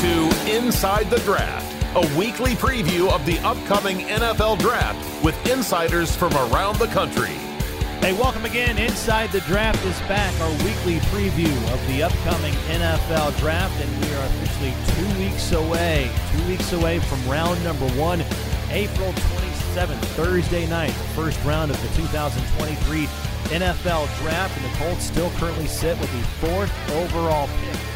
to Inside the Draft, a weekly preview of the upcoming NFL Draft with insiders from around the country. Hey, welcome again. Inside the Draft is back, our weekly preview of the upcoming NFL Draft, and we are officially two weeks away, two weeks away from round number one, April 27th, Thursday night, the first round of the 2023 NFL Draft, and the Colts still currently sit with the fourth overall pick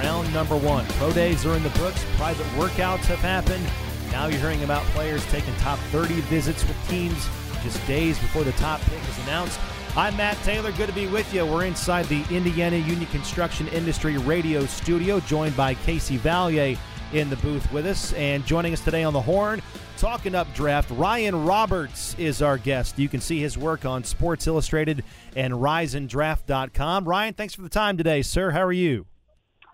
round number one. Pro days are in the books, private workouts have happened. Now you're hearing about players taking top 30 visits with teams just days before the top pick is announced. I'm Matt Taylor. Good to be with you. We're inside the Indiana Union Construction Industry Radio Studio, joined by Casey Vallier in the booth with us. And joining us today on the horn, talking up draft, Ryan Roberts is our guest. You can see his work on Sports Illustrated and RisenDraft.com. Ryan, thanks for the time today, sir. How are you?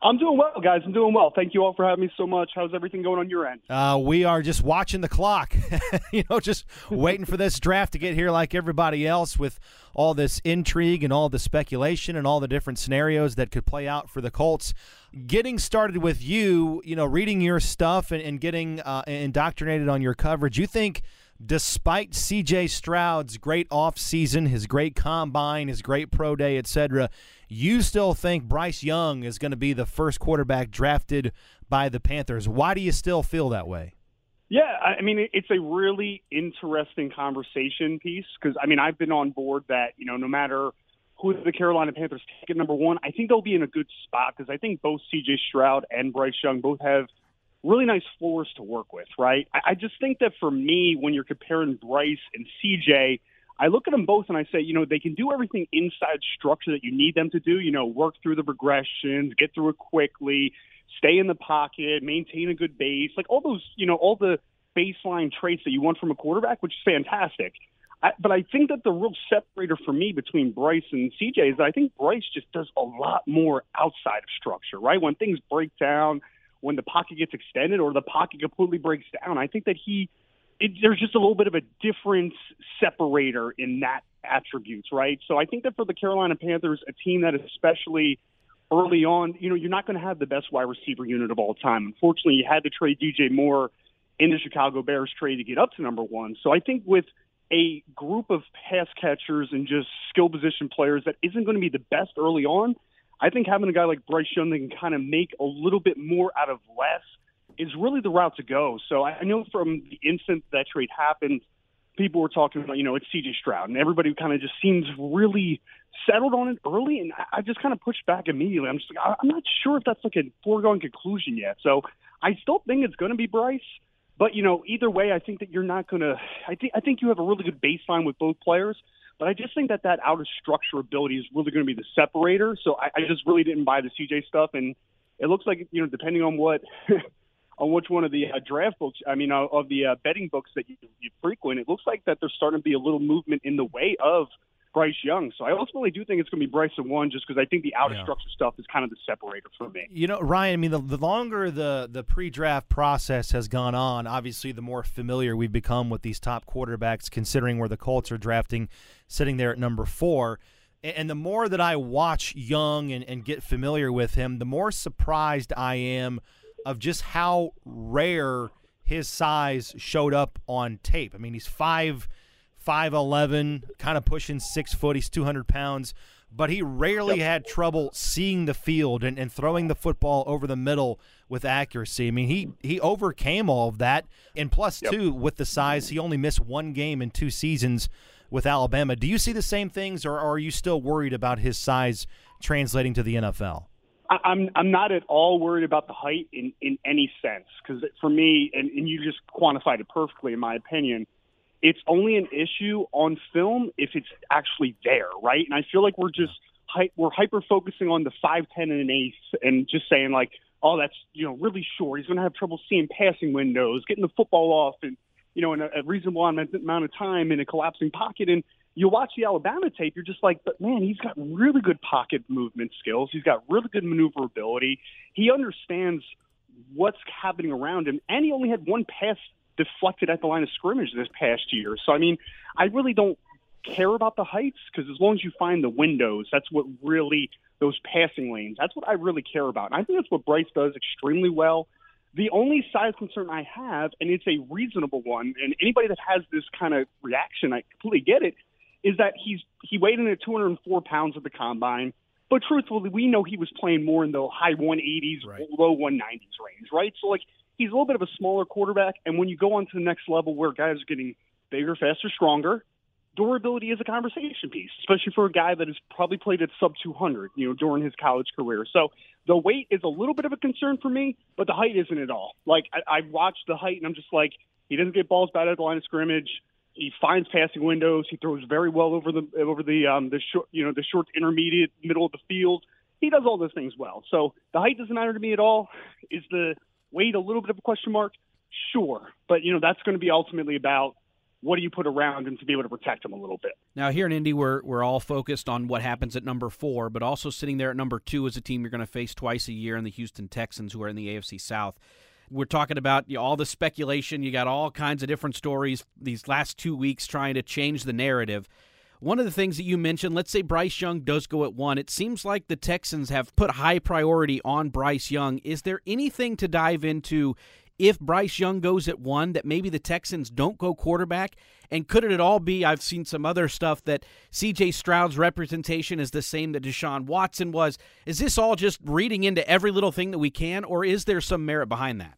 I'm doing well, guys. I'm doing well. Thank you all for having me so much. How's everything going on your end? Uh, we are just watching the clock, you know, just waiting for this draft to get here like everybody else with all this intrigue and all the speculation and all the different scenarios that could play out for the Colts. Getting started with you, you know, reading your stuff and, and getting uh, indoctrinated on your coverage, you think – despite CJ Stroud's great offseason, his great combine, his great pro day, etc., you still think Bryce Young is going to be the first quarterback drafted by the Panthers. Why do you still feel that way? Yeah, I mean, it's a really interesting conversation piece because, I mean, I've been on board that, you know, no matter who the Carolina Panthers take at number one, I think they'll be in a good spot because I think both CJ Stroud and Bryce Young both have – really nice floors to work with, right? I, I just think that for me, when you're comparing Bryce and CJ, I look at them both and I say, you know, they can do everything inside structure that you need them to do. You know, work through the progressions, get through it quickly, stay in the pocket, maintain a good base, like all those, you know, all the baseline traits that you want from a quarterback, which is fantastic. I, but I think that the real separator for me between Bryce and CJ is that I think Bryce just does a lot more outside of structure, right? When things break down, when the pocket gets extended or the pocket completely breaks down. I think that he it, there's just a little bit of a difference separator in that attributes, right? So I think that for the Carolina Panthers, a team that especially early on, you know, you're not going to have the best wide receiver unit of all time. Unfortunately, you had to trade DJ Moore in the Chicago Bears trade to get up to number one. So I think with a group of pass catchers and just skill position players that isn't going to be the best early on, I think having a guy like Bryce Young that can kind of make a little bit more out of less is really the route to go. So I know from the instant that trade happened, people were talking about, you know, it's CJ Stroud, and everybody kind of just seems really settled on it early. And I just kind of pushed back immediately. I'm just like, I'm not sure if that's like a foregone conclusion yet. So I still think it's going to be Bryce. But you know, either way, I think that you're not going to. I think I think you have a really good baseline with both players. But I just think that that out of structure ability is really going to be the separator. So I, I just really didn't buy the CJ stuff, and it looks like you know depending on what on which one of the uh, draft books, I mean, uh, of the uh, betting books that you, you frequent, it looks like that there's starting to be a little movement in the way of Bryce Young. So I ultimately do think it's going to be Bryce and one, just because I think the out of structure stuff is kind of the separator for me. You know, Ryan. I mean, the, the longer the the pre-draft process has gone on, obviously, the more familiar we've become with these top quarterbacks. Considering where the Colts are drafting, sitting there at number four. And the more that I watch Young and, and get familiar with him, the more surprised I am of just how rare his size showed up on tape. I mean, he's five 5'11, kind of pushing six foot. He's 200 pounds, but he rarely yep. had trouble seeing the field and, and throwing the football over the middle with accuracy. I mean, he, he overcame all of that. And plus, yep. two, with the size, he only missed one game in two seasons with Alabama. Do you see the same things, or are you still worried about his size translating to the NFL? I'm I'm not at all worried about the height in in any sense because for me, and, and you just quantified it perfectly, in my opinion it's only an issue on film if it's actually there, right? And I feel like we're just we're hyper focusing on the five, ten, and an eighth, and just saying like, oh, that's you know really short. He's going to have trouble seeing passing windows, getting the football off, and you know in a, a reasonable amount of time in a collapsing pocket. And you watch the Alabama tape, you're just like, but man, he's got really good pocket movement skills. He's got really good maneuverability. He understands what's happening around him, and he only had one pass deflected at the line of scrimmage this past year. So I mean, I really don't care about the heights because as long as you find the windows, that's what really those passing lanes. That's what I really care about. And I think that's what Bryce does extremely well. The only size concern I have, and it's a reasonable one, and anybody that has this kind of reaction, I completely get it, is that he's he weighed in at 204 pounds at the combine. But truthfully, we know he was playing more in the high 180s, right. low 190s range, right? So like he's a little bit of a smaller quarterback, and when you go on to the next level where guys are getting bigger, faster, stronger, durability is a conversation piece, especially for a guy that has probably played at sub 200, you know, during his college career. So the weight is a little bit of a concern for me, but the height isn't at all. Like I, I watched the height, and I'm just like, he doesn't get balls bad at the line of scrimmage. He finds passing windows. He throws very well over the over the um, the short you know the short intermediate middle of the field. He does all those things well. So the height doesn't matter to me at all. Is the weight a little bit of a question mark? Sure, but you know that's going to be ultimately about what do you put around him to be able to protect him a little bit. Now here in Indy, we're we're all focused on what happens at number four, but also sitting there at number two is a team you're going to face twice a year in the Houston Texans, who are in the AFC South. We're talking about you know, all the speculation. You got all kinds of different stories these last two weeks trying to change the narrative. One of the things that you mentioned, let's say Bryce Young does go at one, it seems like the Texans have put high priority on Bryce Young. Is there anything to dive into if Bryce Young goes at one that maybe the Texans don't go quarterback? And could it at all be? I've seen some other stuff that CJ Stroud's representation is the same that Deshaun Watson was. Is this all just reading into every little thing that we can, or is there some merit behind that?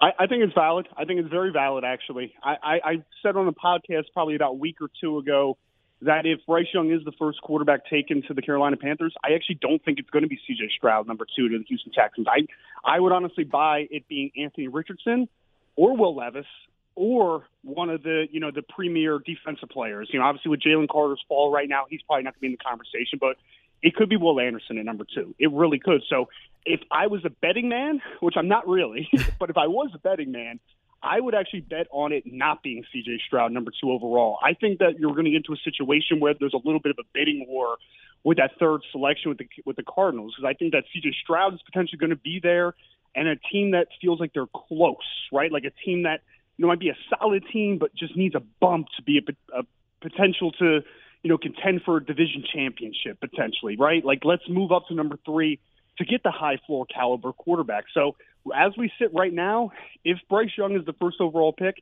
I, I think it's valid. I think it's very valid, actually. I, I, I said on a podcast probably about a week or two ago that if Bryce Young is the first quarterback taken to the Carolina Panthers, I actually don't think it's going to be C.J. Stroud, number two to the Houston Texans. I I would honestly buy it being Anthony Richardson or Will Levis or one of the you know the premier defensive players. You know, obviously with Jalen Carter's fall right now, he's probably not going to be in the conversation, but it could be Will Anderson at number two. It really could. So if I was a betting man, which I'm not really, but if I was a betting man, I would actually bet on it not being CJ Stroud number two overall. I think that you're going to get into a situation where there's a little bit of a bidding war with that third selection with the with the Cardinals because I think that CJ Stroud is potentially going to be there and a team that feels like they're close, right? Like a team that you know might be a solid team but just needs a bump to be a, a potential to you know contend for a division championship potentially, right? Like let's move up to number three to get the high floor caliber quarterback. So as we sit right now, if Bryce Young is the first overall pick,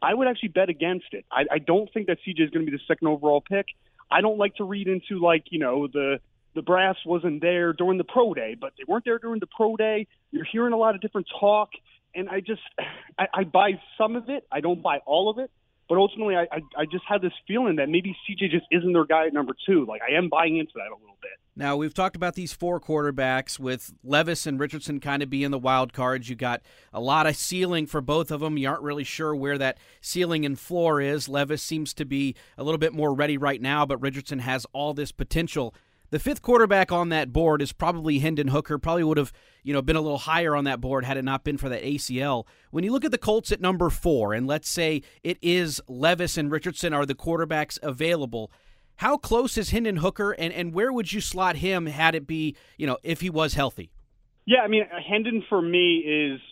I would actually bet against it. I, I don't think that CJ is going to be the second overall pick. I don't like to read into like you know the the brass wasn't there during the pro day, but they weren't there during the pro day. You're hearing a lot of different talk, and I just I, I buy some of it. I don't buy all of it. But ultimately, I, I, I just had this feeling that maybe CJ just isn't their guy at number two. Like I am buying into that a little bit. Now we've talked about these four quarterbacks with Levis and Richardson kind of being the wild cards. You got a lot of ceiling for both of them. You aren't really sure where that ceiling and floor is. Levis seems to be a little bit more ready right now, but Richardson has all this potential. The fifth quarterback on that board is probably Hendon Hooker. Probably would have, you know, been a little higher on that board had it not been for that ACL. When you look at the Colts at number four, and let's say it is Levis and Richardson are the quarterbacks available, how close is Hendon Hooker, and, and where would you slot him had it be, you know, if he was healthy? Yeah, I mean, Hendon for me is –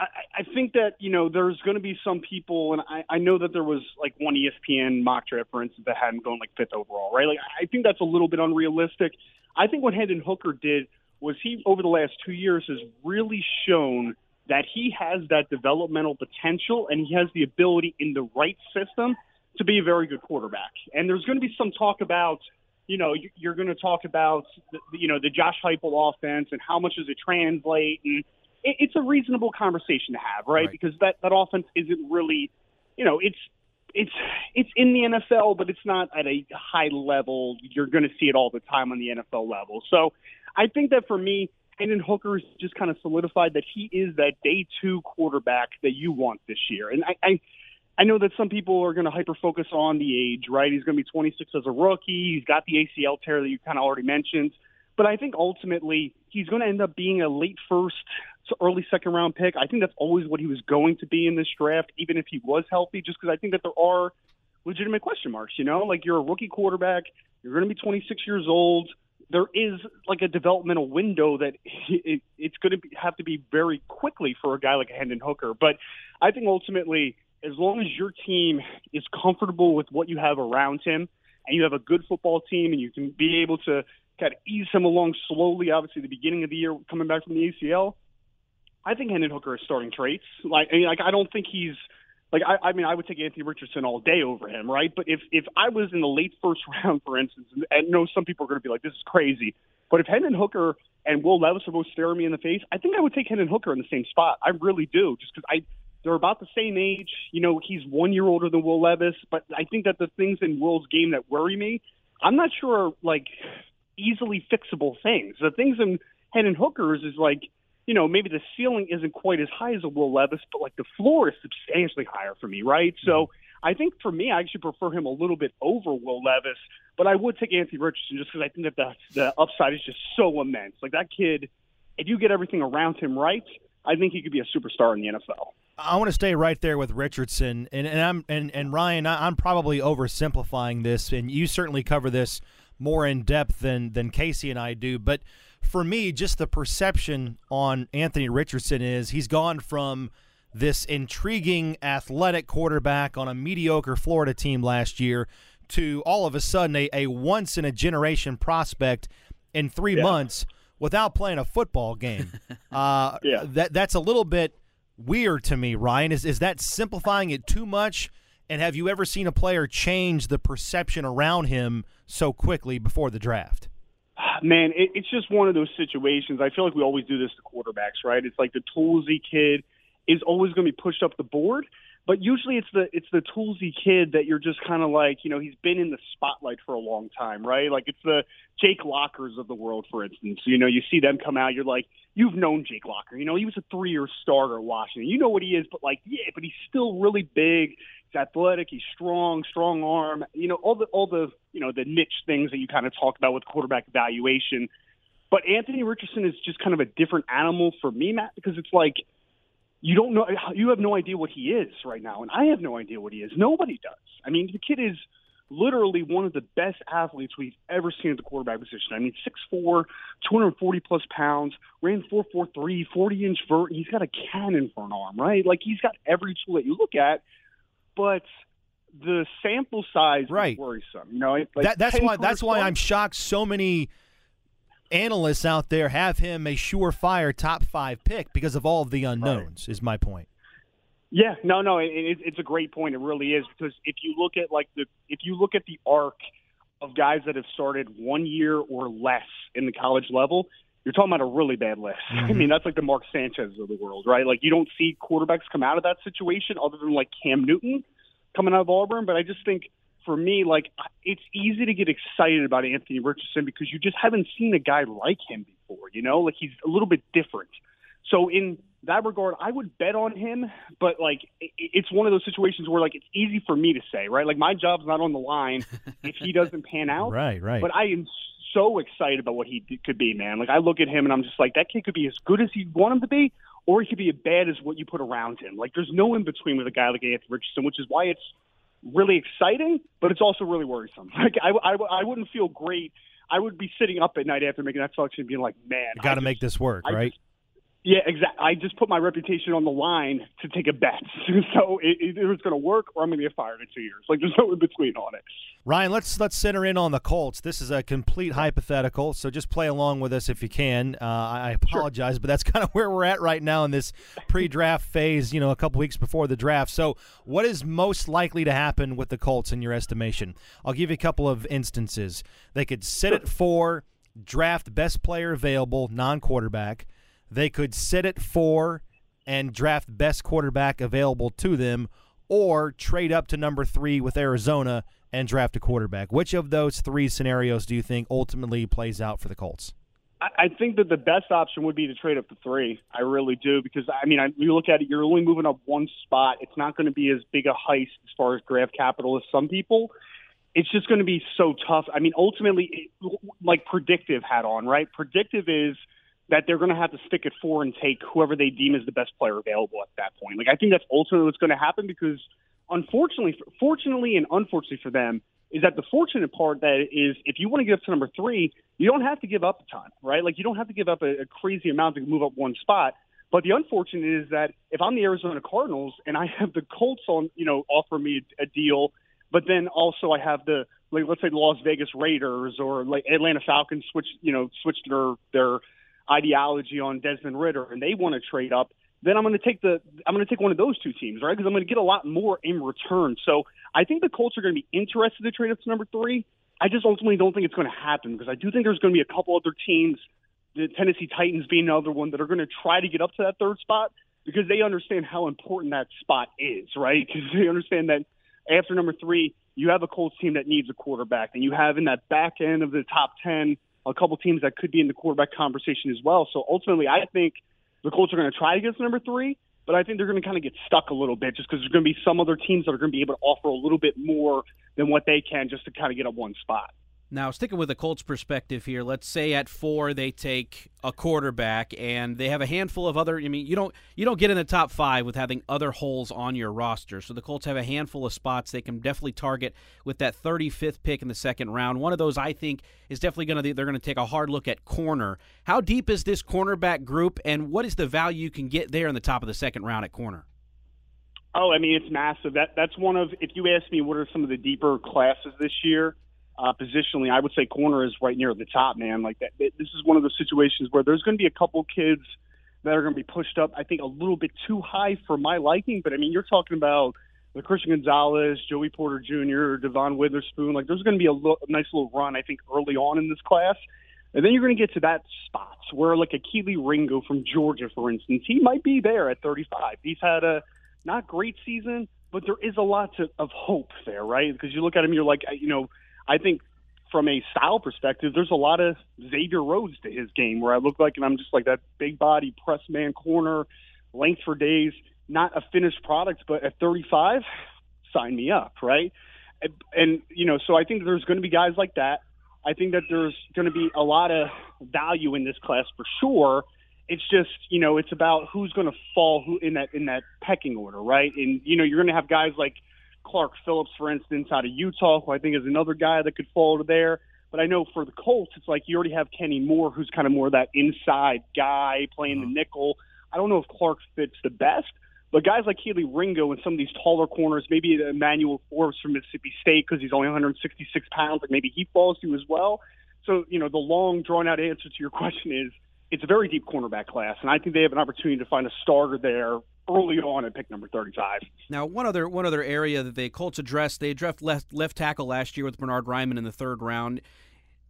I, I think that you know there's going to be some people, and I, I know that there was like one ESPN mock draft, for instance, that had him going like fifth overall, right? Like I think that's a little bit unrealistic. I think what Hendon Hooker did was he over the last two years has really shown that he has that developmental potential and he has the ability in the right system to be a very good quarterback. And there's going to be some talk about, you know, you're going to talk about, you know, the Josh Heupel offense and how much does it translate and it, it's a reasonable conversation to have, right? right? Because that that offense isn't really, you know, it's it's it's in the NFL, but it's not at a high level. You're going to see it all the time on the NFL level. So I think that for me, Hendon Hooker has just kind of solidified that he is that day two quarterback that you want this year. And I, I I know that some people are going to hyper focus on the age, right? He's going to be 26 as a rookie. He's got the ACL tear that you kind of already mentioned. But I think ultimately he's going to end up being a late first early second round pick. I think that's always what he was going to be in this draft, even if he was healthy, just because I think that there are legitimate question marks. You know, like you're a rookie quarterback, you're going to be 26 years old. There is like a developmental window that it, it's going to be, have to be very quickly for a guy like Hendon Hooker. But I think ultimately, as long as your team is comfortable with what you have around him, and you have a good football team, and you can be able to kind of ease him along slowly. Obviously, the beginning of the year coming back from the ACL. I think Hendon Hooker has starting traits. Like, I mean, like I don't think he's like I, I mean I would take Anthony Richardson all day over him, right? But if if I was in the late first round, for instance, and I know some people are going to be like, this is crazy, but if Hendon Hooker and Will Levis are both staring me in the face, I think I would take Hendon Hooker in the same spot. I really do, just because I they're about the same age. You know, he's one year older than Will Levis, but I think that the things in Will's game that worry me, I'm not sure like easily fixable things. The things in Hendon Hooker's is like you know, maybe the ceiling isn't quite as high as a Will Levis, but like the floor is substantially higher for me, right? So mm-hmm. I think for me, I actually prefer him a little bit over Will Levis, but I would take Anthony Richardson just because I think that the, the upside is just so immense. Like that kid, if you get everything around him right, I think he could be a superstar in the NFL. I want to stay right there with Richardson, and, and I'm and, and Ryan, I'm probably oversimplifying this, and you certainly cover this more in depth than than Casey and I do, but for me, just the perception on Anthony Richardson is he's gone from this intriguing athletic quarterback on a mediocre Florida team last year to all of a sudden a, a once in a generation prospect in three yeah. months without playing a football game. Uh, yeah. that that's a little bit weird to me, Ryan. Is is that simplifying it too much? And have you ever seen a player change the perception around him so quickly before the draft? Man, it, it's just one of those situations. I feel like we always do this to quarterbacks, right? It's like the toolsy kid is always going to be pushed up the board, but usually it's the it's the toolsy kid that you're just kind of like, you know, he's been in the spotlight for a long time, right? Like it's the Jake Lockers of the world, for instance. You know, you see them come out, you're like, you've known Jake Locker. You know, he was a three-year starter at Washington. You know what he is, but like, yeah, but he's still really big. He's athletic. He's strong, strong arm. You know, all the all the you know the niche things that you kind of talk about with quarterback evaluation. But Anthony Richardson is just kind of a different animal for me, Matt, because it's like you don't know you have no idea what he is right now, and I have no idea what he is. Nobody does. I mean, the kid is literally one of the best athletes we've ever seen at the quarterback position. I mean, 6'4", 240 plus pounds, ran 4'4", 40 inch vert. He's got a cannon for an arm, right? Like he's got every tool that you look at but the sample size right. is worrisome. You know, like that, that's why that's why I'm shocked. So many analysts out there have him a surefire top five pick because of all of the unknowns. Right. Is my point. Yeah, no, no, it, it, it's a great point. It really is because if you look at like the if you look at the arc of guys that have started one year or less in the college level, you're talking about a really bad list. Mm-hmm. I mean, that's like the Mark Sanchez of the world, right? Like you don't see quarterbacks come out of that situation other than like Cam Newton coming out of Auburn. But I just think for me, like it's easy to get excited about Anthony Richardson because you just haven't seen a guy like him before. You know, like he's a little bit different. So in that regard, I would bet on him, but like it's one of those situations where like it's easy for me to say, right? Like my job's not on the line if he doesn't pan out. right, right. But I am so excited about what he could be, man. Like I look at him and I'm just like, that kid could be as good as you want him to be, or he could be as bad as what you put around him. Like there's no in between with a guy like Anthony Richardson, which is why it's really exciting, but it's also really worrisome. Like I, I, I wouldn't feel great. I would be sitting up at night after making that selection being like, man, got to make this work, I right? Just, yeah, exactly. I just put my reputation on the line to take a bet. so it, it, it was going to work, or I'm going to get fired in two years. Like there's no in between on it. Ryan, let's let's center in on the Colts. This is a complete hypothetical, so just play along with us if you can. Uh, I apologize, sure. but that's kind of where we're at right now in this pre-draft phase. You know, a couple weeks before the draft. So, what is most likely to happen with the Colts in your estimation? I'll give you a couple of instances. They could sit sure. at four, draft best player available, non-quarterback they could sit at four and draft best quarterback available to them, or trade up to number three with Arizona and draft a quarterback. Which of those three scenarios do you think ultimately plays out for the Colts? I think that the best option would be to trade up to three. I really do because I mean, I, you look at it, you're only moving up one spot. It's not going to be as big a heist as far as draft capital as some people. It's just going to be so tough. I mean, ultimately, like predictive hat on, right? Predictive is that they're going to have to stick at four and take whoever they deem is the best player available at that point. Like I think that's ultimately what's going to happen because unfortunately, fortunately and unfortunately for them, is that the fortunate part that is if you want to get up to number three, you don't have to give up a ton, right? Like you don't have to give up a, a crazy amount to move up one spot. But the unfortunate is that if I'm the Arizona Cardinals and I have the Colts on, you know, offer me a deal, but then also I have the like let's say the Las Vegas Raiders or like Atlanta Falcons switch you know switched their their ideology on Desmond Ridder and they want to trade up, then I'm going to take the I'm going to take one of those two teams, right? Because I'm going to get a lot more in return. So I think the Colts are going to be interested to trade up to number three. I just ultimately don't think it's going to happen because I do think there's going to be a couple other teams, the Tennessee Titans being another one, that are going to try to get up to that third spot because they understand how important that spot is, right? Because they understand that after number three, you have a Colts team that needs a quarterback, and you have in that back end of the top ten a couple teams that could be in the quarterback conversation as well. So ultimately, I think the Colts are going to try to get to number three, but I think they're going to kind of get stuck a little bit just because there's going to be some other teams that are going to be able to offer a little bit more than what they can just to kind of get up one spot. Now, sticking with the Colts' perspective here, let's say at four they take a quarterback and they have a handful of other. I mean, you don't you don't get in the top five with having other holes on your roster. So the Colts have a handful of spots they can definitely target with that 35th pick in the second round. One of those I think is definitely going to they're going to take a hard look at corner. How deep is this cornerback group, and what is the value you can get there in the top of the second round at corner? Oh, I mean, it's massive. That that's one of. If you ask me, what are some of the deeper classes this year? Uh, positionally, I would say corner is right near the top, man. Like that, this is one of those situations where there's going to be a couple kids that are going to be pushed up. I think a little bit too high for my liking. But I mean, you're talking about the Christian Gonzalez, Joey Porter Jr., Devon Witherspoon. Like there's going to be a, lo- a nice little run, I think, early on in this class. And then you're going to get to that spots where, like a Kelee Ringo from Georgia, for instance, he might be there at 35. He's had a not great season, but there is a lot to, of hope there, right? Because you look at him, you're like, you know, I think from a style perspective, there's a lot of Xavier Rhodes to his game where I look like, and I'm just like that big body press man corner, length for days, not a finished product, but at 35, sign me up, right? And, and you know, so I think there's going to be guys like that. I think that there's going to be a lot of value in this class for sure. It's just, you know, it's about who's going to fall who in that in that pecking order, right? And you know, you're going to have guys like Clark Phillips, for instance, out of Utah, who I think is another guy that could fall to there. But I know for the Colts, it's like you already have Kenny Moore, who's kind of more of that inside guy playing uh-huh. the nickel. I don't know if Clark fits the best, but guys like Kelee Ringo and some of these taller corners, maybe Emmanuel Forbes from Mississippi State because he's only 166 pounds, like maybe he falls to as well. So, you know, the long, drawn out answer to your question is it's a very deep cornerback class, and I think they have an opportunity to find a starter there early on at pick number 35. Now, one other one other area that the Colts addressed, they addressed left left tackle last year with Bernard Raimann in the third round.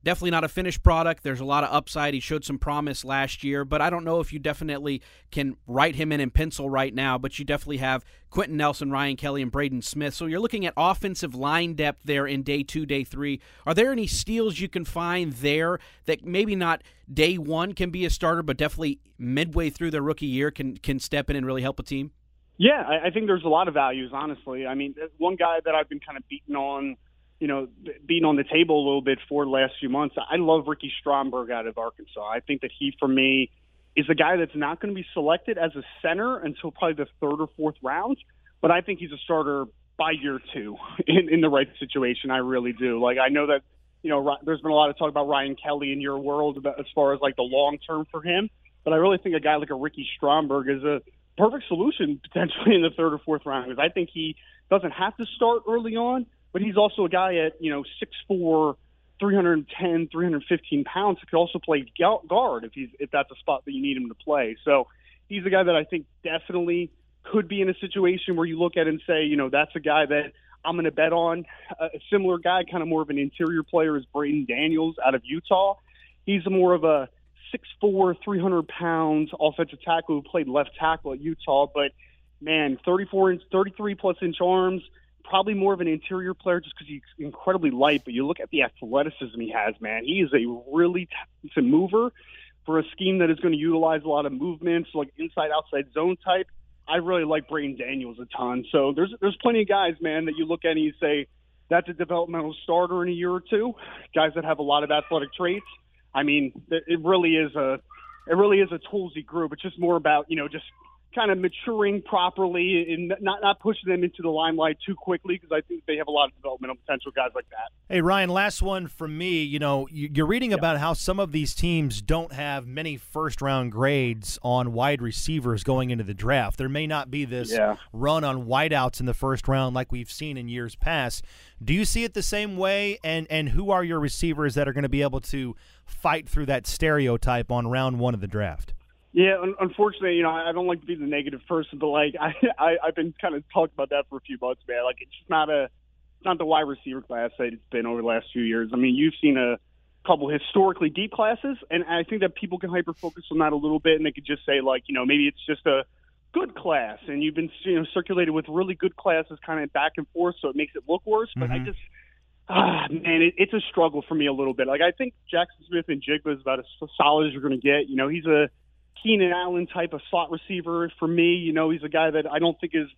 Definitely not a finished product. There's a lot of upside. He showed some promise last year, but I don't know if you definitely can write him in in pencil right now. But you definitely have Quenton Nelson, Ryan Kelly, and Braden Smith. So you're looking at offensive line depth there in day two, day three. Are there any steals you can find there that maybe not day one can be a starter, but definitely midway through their rookie year can can step in and really help a team? Yeah, I, I think there's a lot of values. Honestly, I mean, one guy that I've been kind of beating on you know, being on the table a little bit for the last few months. I love Ricky Stromberg out of Arkansas. I think that he, for me, is a guy that's not going to be selected as a center until probably the third or fourth round. But I think he's a starter by year two in, in the right situation. I really do. Like, I know that, you know, there's been a lot of talk about Ryan Kelly in your world about, as far as like the long term for him. But I really think a guy like a Ricky Stromberg is a perfect solution potentially in the third or fourth round because I think he doesn't have to start early on but he's also a guy at you know six four, 310, 315 pounds who could also play guard if he's if that's a spot that you need him to play. So he's a guy that I think definitely could be in a situation where you look at and say, you know, that's a guy that I'm going to bet on. A similar guy, kind of more of an interior player, is Braeden Daniels out of Utah. He's more of a 6'4", 300 pounds offensive tackle who played left tackle at Utah, but man, 34 inch, 33 plus inch arms, probably more of an interior player just because he's incredibly light. But you look at the athleticism he has, man. He is a really talented mover for a scheme that is going to utilize a lot of movements, like inside outside zone type. I really like Braeden Daniels a ton. So there's there's plenty of guys, man, that you look at and you say that's a developmental starter in a year or two. Guys that have a lot of athletic traits. I mean, it really is a it really is a toolsy group. It's just more about you know just kind of maturing properly and not not pushing them into the limelight too quickly because I think they have a lot of developmental potential guys like that. Hey Ryan, last one from me. You know, you're reading yeah. about how some of these teams don't have many first round grades on wide receivers going into the draft. There may not be this yeah. run on wideouts in the first round like we've seen in years past. Do you see it the same way? And and who are your receivers that are going to be able to fight through that stereotype on round one of the draft? Yeah, un- unfortunately, you know, I don't like to be the negative person, but like I, I I've been kind of talking about that for a few months, man. Like it's just not a, it's not the wide receiver class that it's been over the last few years. I mean, you've seen a couple historically deep classes, and I think that people can hyper focus on that a little bit, and they could just say like, you know, maybe it's just a good class, and you've been you know circulated with really good classes, kind of back and forth, so it makes it look worse. But mm-hmm. I just ah, man, it, it's a struggle for me a little bit. Like I think Jaxon Smith-Njigba is about as solid as you're going to get. You know, he's a Keenan Allen type of slot receiver for me. You know, he's a guy that I don't think is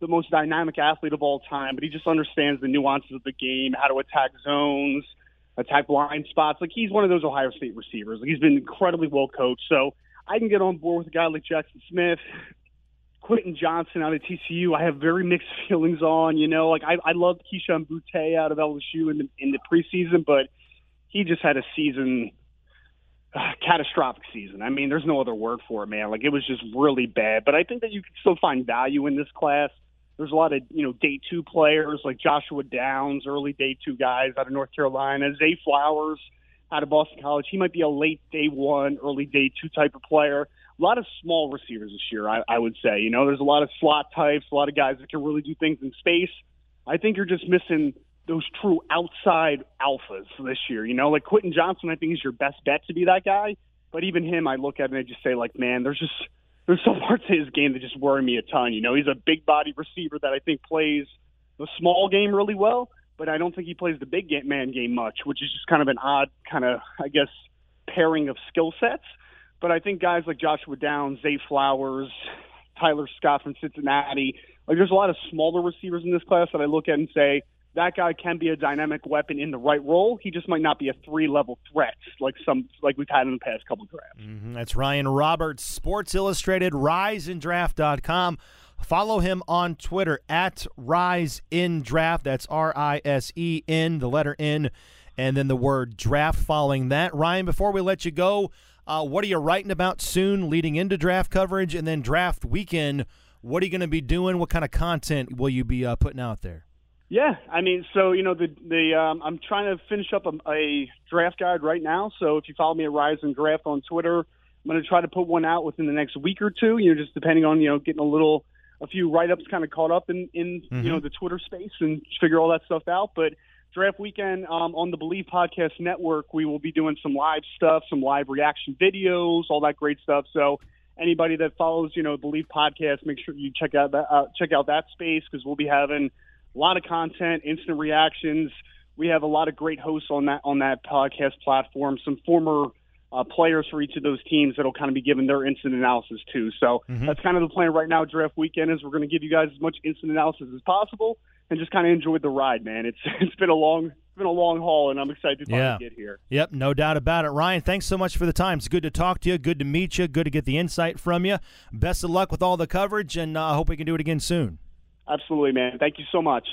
the most dynamic athlete of all time, but he just understands the nuances of the game, how to attack zones, attack blind spots. Like he's one of those Ohio State receivers. Like he's been incredibly well coached. So I can get on board with a guy like Jaxon Smith. Quentin Johnston out of TCU, I have very mixed feelings on. You know, like I, I loved Kayshon Boutte out of LSU in the in the preseason, but he just had a season uh, catastrophic season. I mean, there's no other word for it, man. Like it was just really bad. But I think that you can still find value in this class. There's a lot of you know day two players like Joshua Downs, early day two guys out of North Carolina. Zay Flowers out of Boston College. He might be a late day one, early day two type of player. A lot of small receivers this year, I, I would say. You know, there's a lot of slot types, a lot of guys that can really do things in space. I think you're just missing those true outside alphas this year. You know, like Quentin Johnston, I think is your best bet to be that guy. But even him, I look at and I just say, like, man, there's just there's some parts of his game that just worry me a ton. You know, he's a big body receiver that I think plays the small game really well, but I don't think he plays the big man game much, which is just kind of an odd kind of, I guess, pairing of skill sets. But I think guys like Joshua Downs, Zay Flowers, Tyler Scott from Cincinnati, like there's a lot of smaller receivers in this class that I look at and say, that guy can be a dynamic weapon in the right role. He just might not be a three level threat like some like we've had in the past couple drafts. Mm-hmm. That's Ryan Roberts, Sports Illustrated, RisenDraft.com. Follow him on Twitter at RisenDraft. That's R I S E N, the letter N, and then the word draft following that. Ryan, before we let you go, uh, what are you writing about soon leading into draft coverage and then draft weekend? What are you going to be doing? What kind of content will you be uh, putting out there? Yeah, I mean, so you know, the the um, I'm trying to finish up a, a draft guide right now. So if you follow me at RisenDraft on Twitter, I'm going to try to put one out within the next week or two. You know, just depending on you know getting a little a few write ups kind of caught up in in mm-hmm. you know the Twitter space and figure all that stuff out. But draft weekend um, on the Believe Podcast Network, we will be doing some live stuff, some live reaction videos, all that great stuff. So anybody that follows you know Believe Podcast, make sure you check out that uh, check out that space because we'll be having a lot of content, instant reactions. We have a lot of great hosts on that on that podcast platform. Some former uh, players for each of those teams that'll kind of be giving their instant analysis too. So mm-hmm. that's kind of the plan right now. Draft weekend is we're going to give you guys as much instant analysis as possible and just kind of enjoy the ride, man. It's it's been a long it's been a long haul, and I'm excited to yeah. get here. Yep, no doubt about it. Ryan, thanks so much for the time. It's good to talk to you. Good to meet you. Good to get the insight from you. Best of luck with all the coverage, and uh, I uh, hope we can do it again soon. Absolutely, man. Thank you so much.